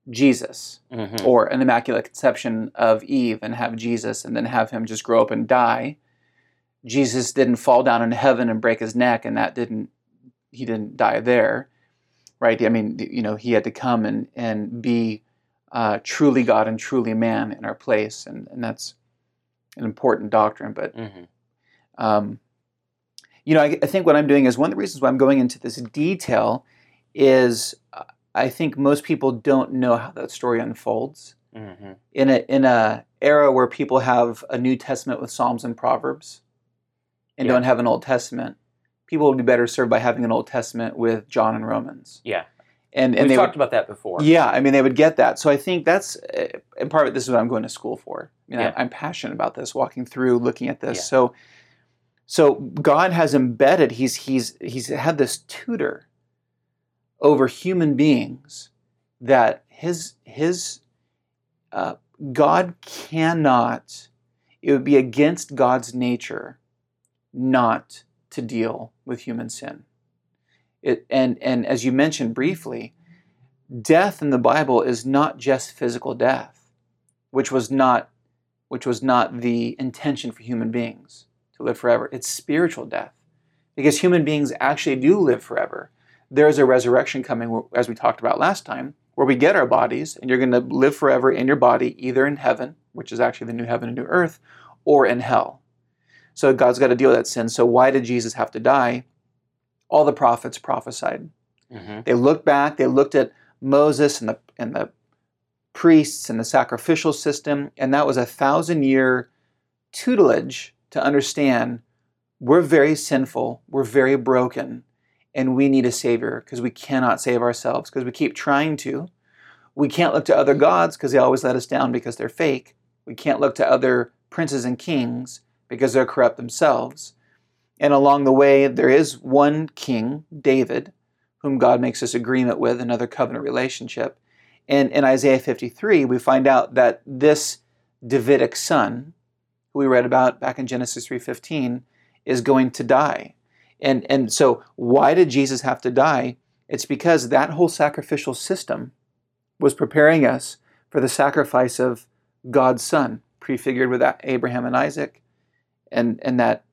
Jesus Mhm. or an immaculate conception of Eve and have Jesus and then have him just grow up and die. Jesus didn't fall down in heaven and break his neck and that didn't he didn't die there. Right? I mean, you know, he had to come and, and be uh, truly God and truly man in our place and, and that's an important doctrine. But Mhm. um, you know, I, I think what I'm doing is one of the reasons why I'm going into this detail is I think most people don't know how that story unfolds Mhm. in a in a era where people have a New Testament with Psalms and Proverbs and Yeah. don't have an Old Testament. People would be better served by having an Old Testament with John and Romans. Yeah. And and We've they talked would, about that before. yeah, I mean they would get that. So I think that's uh, in part of this is what I'm going to school for. I mean, Yeah. I, I'm passionate about this, walking through, looking at this. Yeah. So so God has embedded. He's he's he's had this tutor over human beings that his his uh, God cannot. It would be against God's nature not to deal with human sin. It and and as you mentioned briefly, death in the Bible is not just physical death, which was not which was not the intention for human beings live forever. It's spiritual death. Because human beings actually do live forever. There is a resurrection coming as we talked about last time where we get our bodies and you're going to live forever in your body either in heaven, which is actually the new heaven and new earth, or in hell. So God's got to deal with that sin. So why did Jesus have to die? All the prophets prophesied. Mhm. They looked back, they looked at Moses and the and the priests and the sacrificial system, and that was a thousand year tutelage to understand we're very sinful, we're very broken, and we need a savior because we cannot save ourselves because we keep trying to. We can't look to other gods because they always let us down because they're fake. We can't look to other princes and kings because they're corrupt themselves. And along the way, there is one king, David, whom God makes this agreement with, another covenant relationship. And in Isaiah 53, we find out that this Davidic son, who we read about back in Genesis 3:15, is going to die. And and so why did Jesus have to die? It's because that whole sacrificial system was preparing us for the sacrifice of God's son, prefigured with Abraham and Isaac, and and that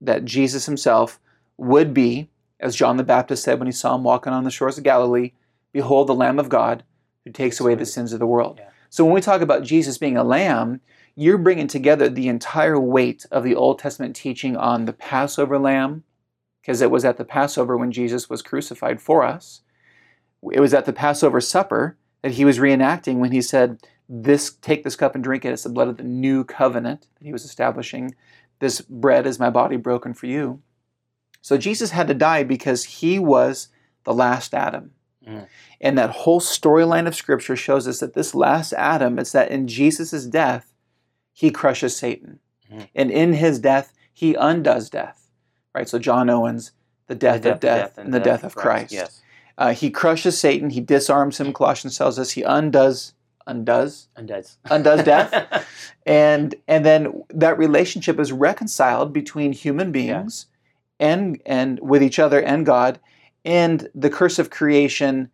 that Jesus himself would be, as John the Baptist said when he saw him walking on the shores of Galilee, behold the Lamb of God who takes away the sins of the world. Yeah. So when we talk about Jesus being a lamb, you're bringing together the entire weight of the Old Testament teaching on the Passover lamb, because it was at the Passover when Jesus was crucified for us. It was at the Passover supper that he was reenacting when he said, "This take this cup and drink it. It's the blood of the new covenant that he was establishing. This bread is my body broken for you." So Jesus had to die because he was the last Adam. Mm. And that whole storyline of scripture shows us that this last Adam, it's that in Jesus' death, he crushes Satan. Mhm. And in his death, he undoes death. Right? So John Owen's, the death, The of death, and the death, of Christ. Yes. Uh, he crushes Satan, he disarms him, Colossians tells us, he undoes, undoes, Undoes. undoes death. [laughs] and and then that relationship is reconciled between human beings and and with each other and God and the curse of creation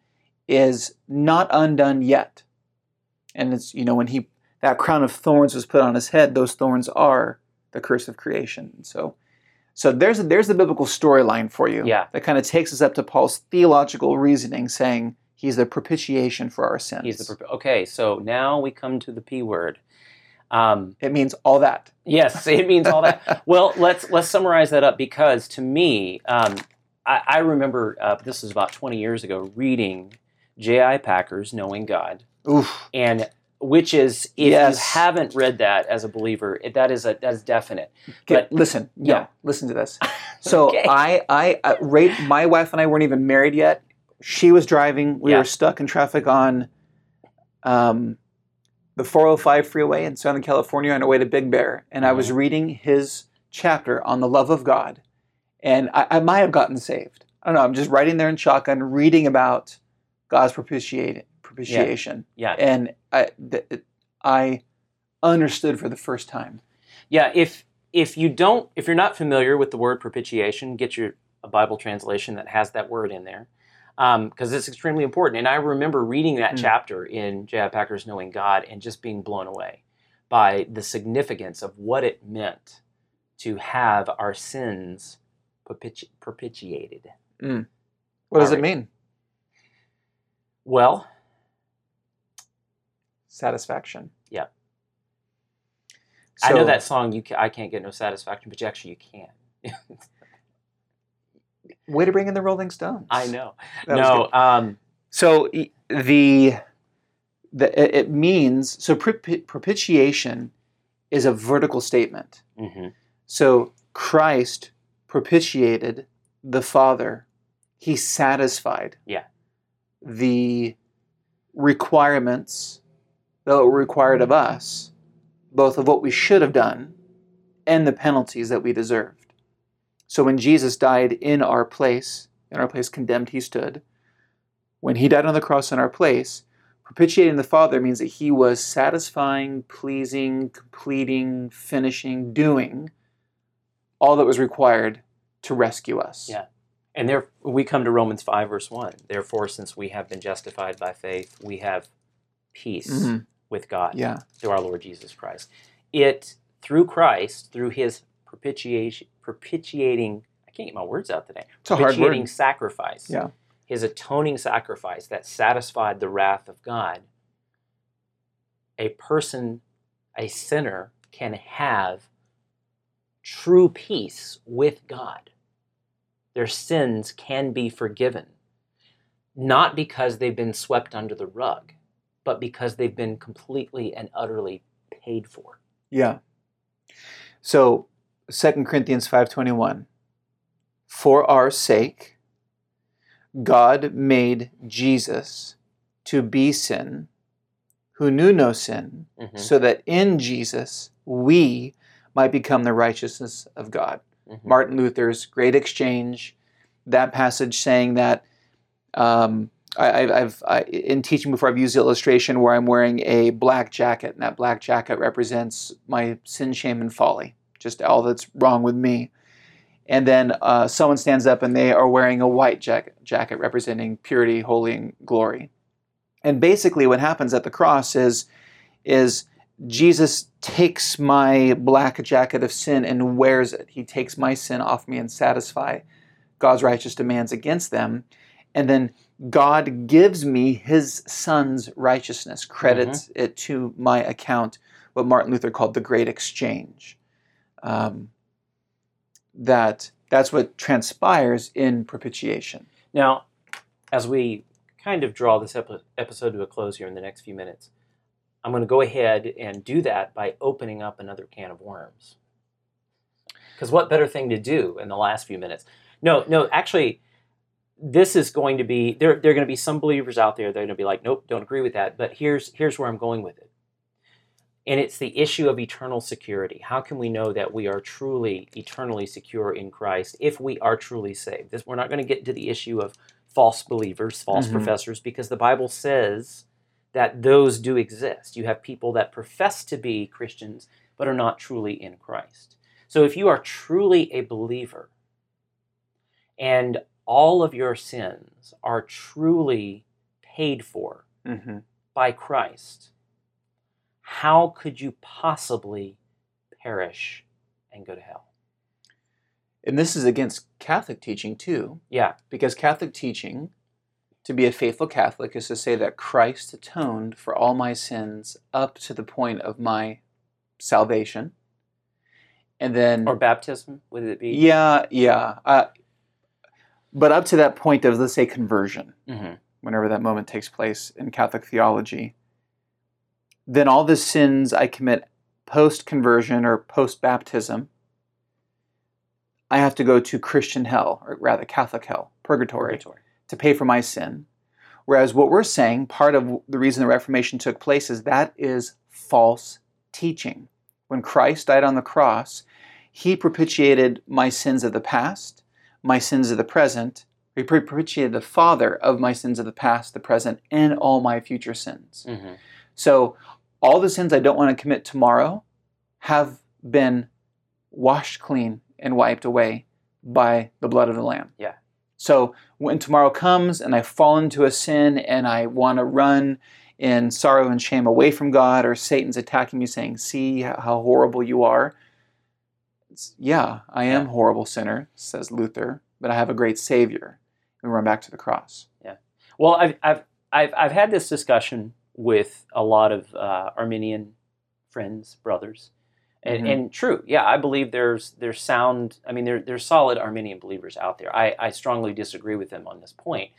is not undone yet and it's you know when he that crown of thorns was put on his head those thorns are the curse of creation so so there's there's the biblical storyline for you Yeah. that kind of takes us up to Paul's theological reasoning saying he's the propitiation for our sins He's the okay. So now we come to the P word. Um, it means all that yes, it means all that. [laughs] well, let's let's summarize that up because to me, um, I, I remember uh, this was about 20 years ago reading J.I. Packer's "Knowing God," Oof. and which is if Yes. you haven't read that as a believer, it, that is a that is definite. Okay, But- listen, Yeah. no, listen to this. [laughs] So Okay. I, I, I, rate my wife and I weren't even married yet. She was driving. We Yeah. were stuck in traffic on, um, the 405 freeway in Southern California on our way to Big Bear, and I was Mm-hmm. reading his chapter on the love of God, and I, I might have gotten saved. I don't know. I'm just writing there in shotgun, reading about God's propitiate, propitiation, Yeah, yeah. and I, th- I understood for the first time. yeah. If if you don't, if you're not familiar with the word propitiation, get your a Bible translation that has that word in there. Because it's extremely important. And I remember reading that Mm. chapter in J.I. Packer's Knowing God and just being blown away by the significance of what it meant to have our sins propiti- propitiated. What does All it right. mean? Well, Satisfaction. Yeah. I know that song. You, ca- I can't get no satisfaction, but you actually you can. [laughs] Way to bring in the Rolling Stones. I know. That no, um, So the the it- means so propi- propitiation is a vertical statement. mhm. So Christ propitiated the Father. He satisfied. Yeah. The requirements that were required of us, both of what we should have done and the penalties that we deserved. So when Jesus died in our place, in our place condemned he stood, when he died on the cross in our place, propitiating the Father means that he was satisfying, pleasing, completing, finishing, doing all that was required to rescue us. Yeah. and there we come to Romans five verse one. Therefore, since we have been justified by faith, we have peace Mhm. with God Yeah. through our Lord Jesus Christ. It through Christ, through His propitiation, propitiating. I can't get my words out today. It's a hard propitiating word. sacrifice. Yeah. His atoning sacrifice that satisfied the wrath of God. A person, a sinner, can have true peace with God. Their sins can be forgiven, not because they've been swept under the rug, but because they've been completely and utterly paid for. Yeah. So 2 Corinthians 5:21 For our sake God made Jesus to be sin who knew no sin Mhm, so that in Jesus we might become the righteousness of God. Mhm. Martin Luther's Great Exchange, that passage saying that um, I, I, in teaching before I've used the illustration where I'm wearing a black jacket, and that black jacket represents my sin, shame, and folly, just all that's wrong with me. And then uh, someone stands up and they are wearing a white jacket, jacket representing purity, holy, and glory. And basically, what happens at the cross is is Jesus takes my black jacket of sin and wears it. He takes my sin off me and satisfy God's righteous demands against them. And then God gives me his son's righteousness, credits it to my account, what Martin Luther called the great exchange. Um, that that's what transpires in propitiation. Now, as we kind of draw this epi- episode to a close here in the next few minutes, I'm going to go ahead and do that by opening up another can of worms. Because what better thing to do in the last few minutes? No, no, actually, this is going to be there. There are going to be some believers out there. They're going to be like, "Nope, don't agree with that." But here's here's where I'm going with it, and it's the issue of eternal security. How can we know that we are truly eternally secure in Christ if we are truly saved? This, we're not going to get to the issue of false believers, false Mhm. professors, because the Bible says that those do exist. You have people that profess to be Christians but are not truly in Christ. So if you are truly a believer and all of your sins are truly paid for Mm-hmm. by Christ, how could you possibly perish and go to hell? And this is against Catholic teaching too. Yeah, Because Catholic teaching, to be a faithful Catholic, is to say that Christ atoned for all my sins up to the point of my salvation. And then, or baptism, would it be? yeah, yeah. Uh, but up to that point of, let's say, conversion, Mhm. whenever that moment takes place in Catholic theology, then all the sins I commit post conversion or post baptism, I have to go to Christian hell, or rather Catholic hell, purgatory Purgatory. To pay for my sin. Whereas what we're saying, part of the reason the Reformation took place is that is false teaching. When Christ died on the cross, he propitiated my sins of the past, my sins of the present. He propitiated the Father of my sins of the past, the present, and all my future sins. Mhm. So all the sins I don't want to commit tomorrow have been washed clean and wiped away by the blood of the Lamb. Yeah. So when tomorrow comes and I fall into a sin and I want to run in sorrow and shame away from God, or Satan's attacking me saying, See how horrible you are. It's, yeah, I am horrible sinner, says Luther, but I have a great Savior. We run back to the cross. Yeah. Well, I've, I've, I've, I've had this discussion with a lot of uh, Arminian friends, brothers. And, Mhm. and true, yeah, I believe there's there's sound. I mean, there, there's solid Arminian believers out there. I, I strongly disagree with them on this point.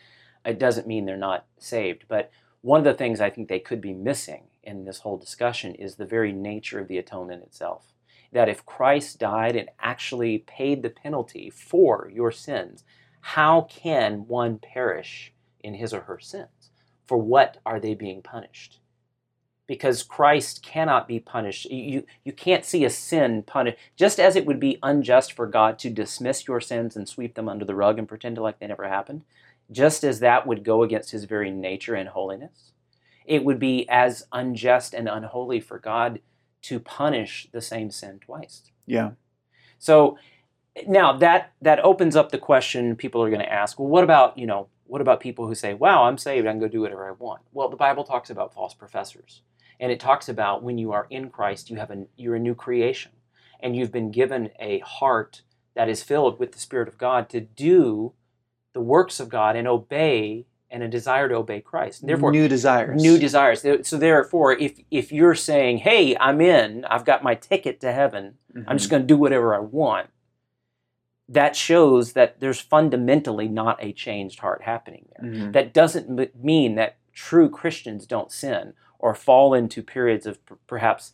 It doesn't mean they're not saved, but one of the things I think they could be missing in this whole discussion is the very nature of the atonement itself. That if Christ died and actually paid the penalty for your sins, how can one perish in his or her sins? For what are they being punished? Because Christ cannot be punished. You, you can't see a sin punished. Just as it would be unjust for God to dismiss your sins and sweep them under the rug and pretend like they never happened, just as that would go against his very nature and holiness, it would be as unjust and unholy for God to punish the same sin twice. Yeah. So now that that opens up the question people are going to ask, well, what about, you know, what about people who say, wow, I'm saved, I can go do whatever I want? Well, the Bible talks about false professors. And it talks about when you are in Christ, you have a, you're a new creation. And you've been given a heart that is filled with the Spirit of God to do the works of God and obey and a desire to obey Christ. And therefore, new desires. new desires. So therefore, if if you're saying, "Hey, I'm in. I've got my ticket to heaven. I'm just going to do whatever I want," that shows that there's fundamentally not a changed heart happening there. Mhm. That doesn't m- mean that true Christians don't sin or fall into periods of p- perhaps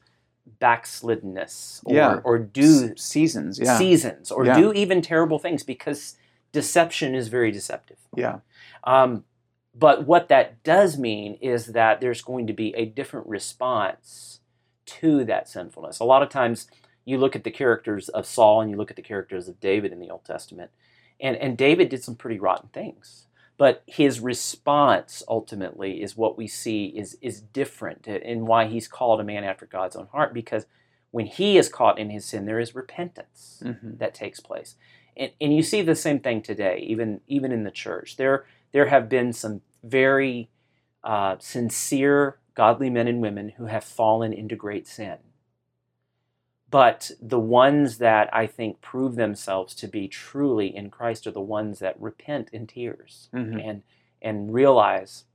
backsliddenness or, Yeah. or do S- seasons. Yeah. seasons or Yeah. do even terrible things because deception is very deceptive. yeah. Um, but what that does mean is that there's going to be a different response to that sinfulness. A lot of times you look at the characters of Saul and you look at the characters of David in the Old Testament, and, and David did some pretty rotten things. But his response ultimately is what we see is, is different and why he's called a man after God's own heart, because when he is caught in his sin, there is repentance Mhm. that takes place. And, and you see the same thing today, even even in the church. There there have been some very uh, sincere, godly men and women who have fallen into great sin. But the ones that I think prove themselves to be truly in Christ are the ones that repent in tears Mhm. and and realize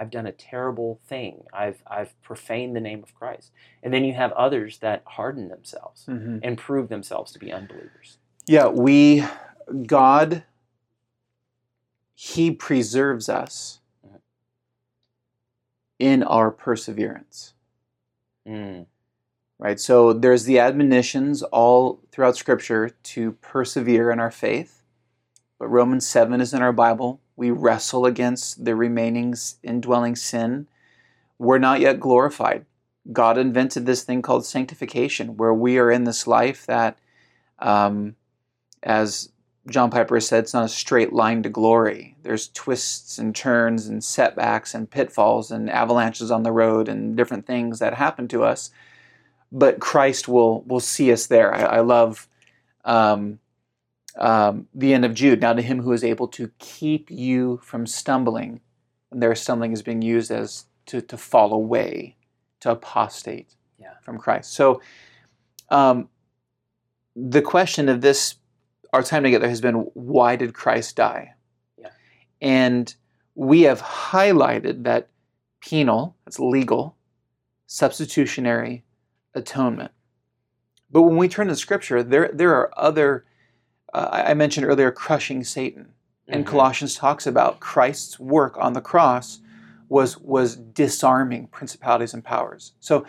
I've done a terrible thing. I've I've profaned the name of Christ. And then you have others that harden themselves Mhm. and prove themselves to be unbelievers. Yeah, we, God, He preserves us Mhm. in our perseverance, Mm. Right? So there's the admonitions all throughout Scripture to persevere in our faith. But Romans 7 is in our Bible. We wrestle against the remaining indwelling sin. We're not yet glorified. God invented this thing called sanctification, where we are in this life that, um, as John Piper said, it's not a straight line to glory. There's twists and turns and setbacks and pitfalls and avalanches on the road and different things that happen to us. But Christ will will see us there. I, I love um, um, the end of Jude. Now to him who is able to keep you from stumbling, and their stumbling is being used as to, to fall away, to apostate Yeah. from Christ. So um, the question of this, our time together has been, why did Christ die? Yeah. And we have highlighted that penal, that's legal, substitutionary atonement. But when we turn to Scripture, there there are other. Uh, I mentioned earlier, crushing Satan, and Mhm. Colossians talks about Christ's work on the cross was was disarming principalities and powers. So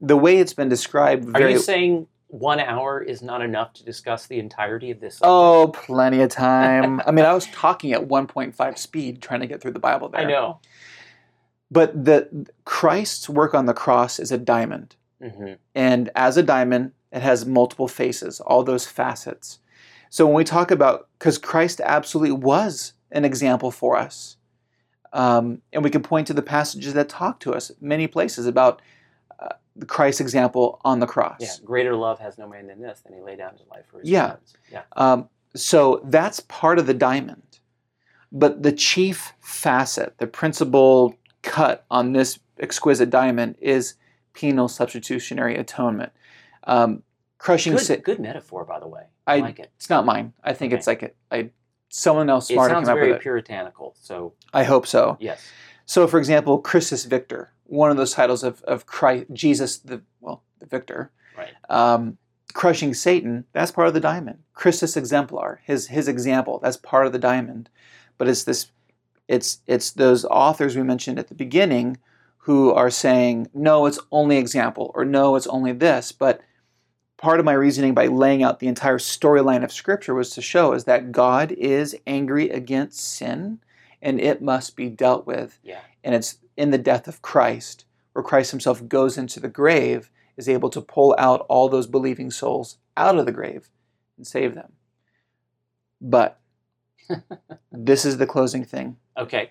the way it's been described, Are you saying one hour is not enough to discuss the entirety of this? subject? oh, plenty of time. [laughs] I mean, I was talking at 1.5 speed trying to get through the Bible there. I know. But the Christ's work on the cross is a diamond. Hmm And as a diamond, it has multiple faces, all those facets. So when we talk about, because Christ absolutely was an example for us, um, and we can point to the passages that talk to us many places about uh, Christ's example on the cross. Yeah. Greater love has no man than this, than he laid down his life for his Yeah. friends. Yeah. Um, so that's part of the diamond. But the chief facet, the principal cut on this exquisite diamond is penal substitutionary atonement. Um, crushing Good, sin. good metaphor, by the way. I, I- like it. It's not mine. I think it's like a, I, someone else It smarter sounds came up very with it. puritanical. So I hope so. yes. So, for example, Christus Victor, one of those titles of, of Christ, Jesus, the well, the victor, Right. um, crushing Satan. That's part of the diamond. Christus exemplar, his his example. That's part of the diamond. But it's this, it's it's those authors we mentioned at the beginning who are saying no, it's only example, or no, it's only this. But part of my reasoning by laying out the entire storyline of Scripture was to show is that God is angry against sin, and it must be dealt with Yeah. and it's in the death of Christ, where Christ himself goes into the grave, is able to pull out all those believing souls out of the grave and save them. But [laughs] this is the closing thing. Okay.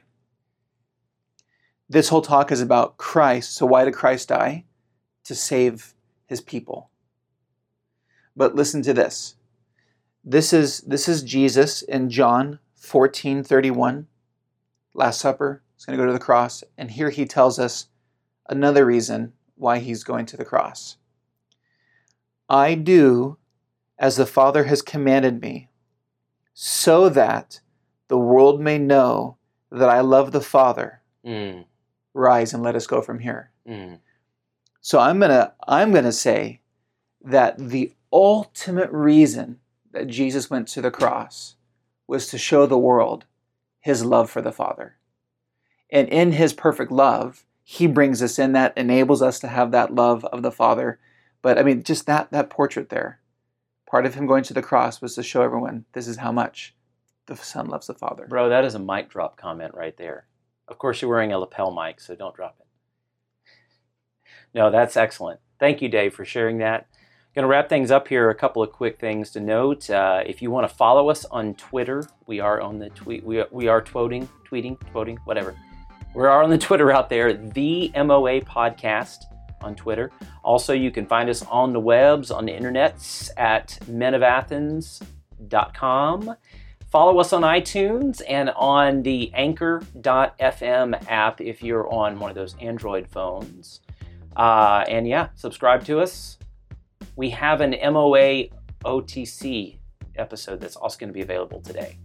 This whole talk is about Christ. So, why did Christ die? To save his people. But listen to this. This is, this is Jesus in John 14 31, Last Supper. He's going to go to the cross. And here he tells us another reason why he's going to the cross. I do as the Father has commanded me, so that the world may know that I love the Father. Mm, Rise and let us go from here. mm, So I'm gonna I'm gonna say that the ultimate reason that Jesus went to the cross was to show the world his love for the Father. And in his perfect love, he brings us in that enables us to have that love of the Father. But I mean, just that that portrait there, part of him going to the cross was to show everyone this is how much the Son loves the Father. Bro, that is a mic drop comment right there. Of course, you're wearing a lapel mic, so don't drop it. No, that's excellent. Thank you, Dave, for sharing that. Going to wrap things up here. A couple of quick things to note. Uh, if you want to follow us on Twitter, we are on the tweet. We we are tweeting, tweeting, tweeting, whatever. We are on the [laughs] Twitter out there. The MOA Podcast on Twitter. Also, you can find us on the webs, on the internets at menofathens.com. Follow us on iTunes and on the Anchor.fm app if you're on one of those Android phones. Uh, and yeah, subscribe to us. We have an MOA OTC episode that's also going to be available today.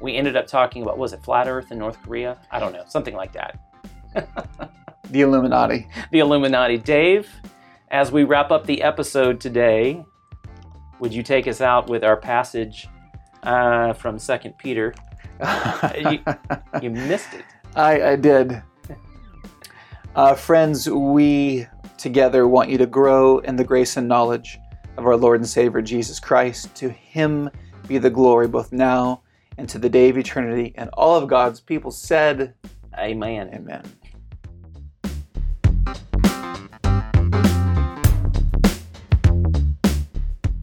We ended up talking about, was it Flat Earth in North Korea? I don't know, something like that. [laughs] The Illuminati. the Illuminati. Dave, as we wrap up the episode today, would you take us out with our passage uh, from Second Peter? [laughs] You missed it. I, I did. Uh, friends, we together want you to grow in the grace and knowledge of our Lord and Savior Jesus Christ. To him be the glory both now and to the day of eternity. And all of God's people said, Amen. Amen.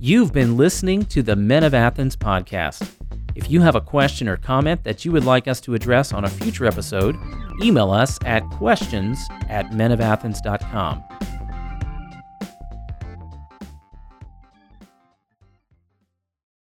You've been listening to the Men of Athens podcast. If you have a question or comment that you would like us to address on a future episode, email us at questions at menofathens.com.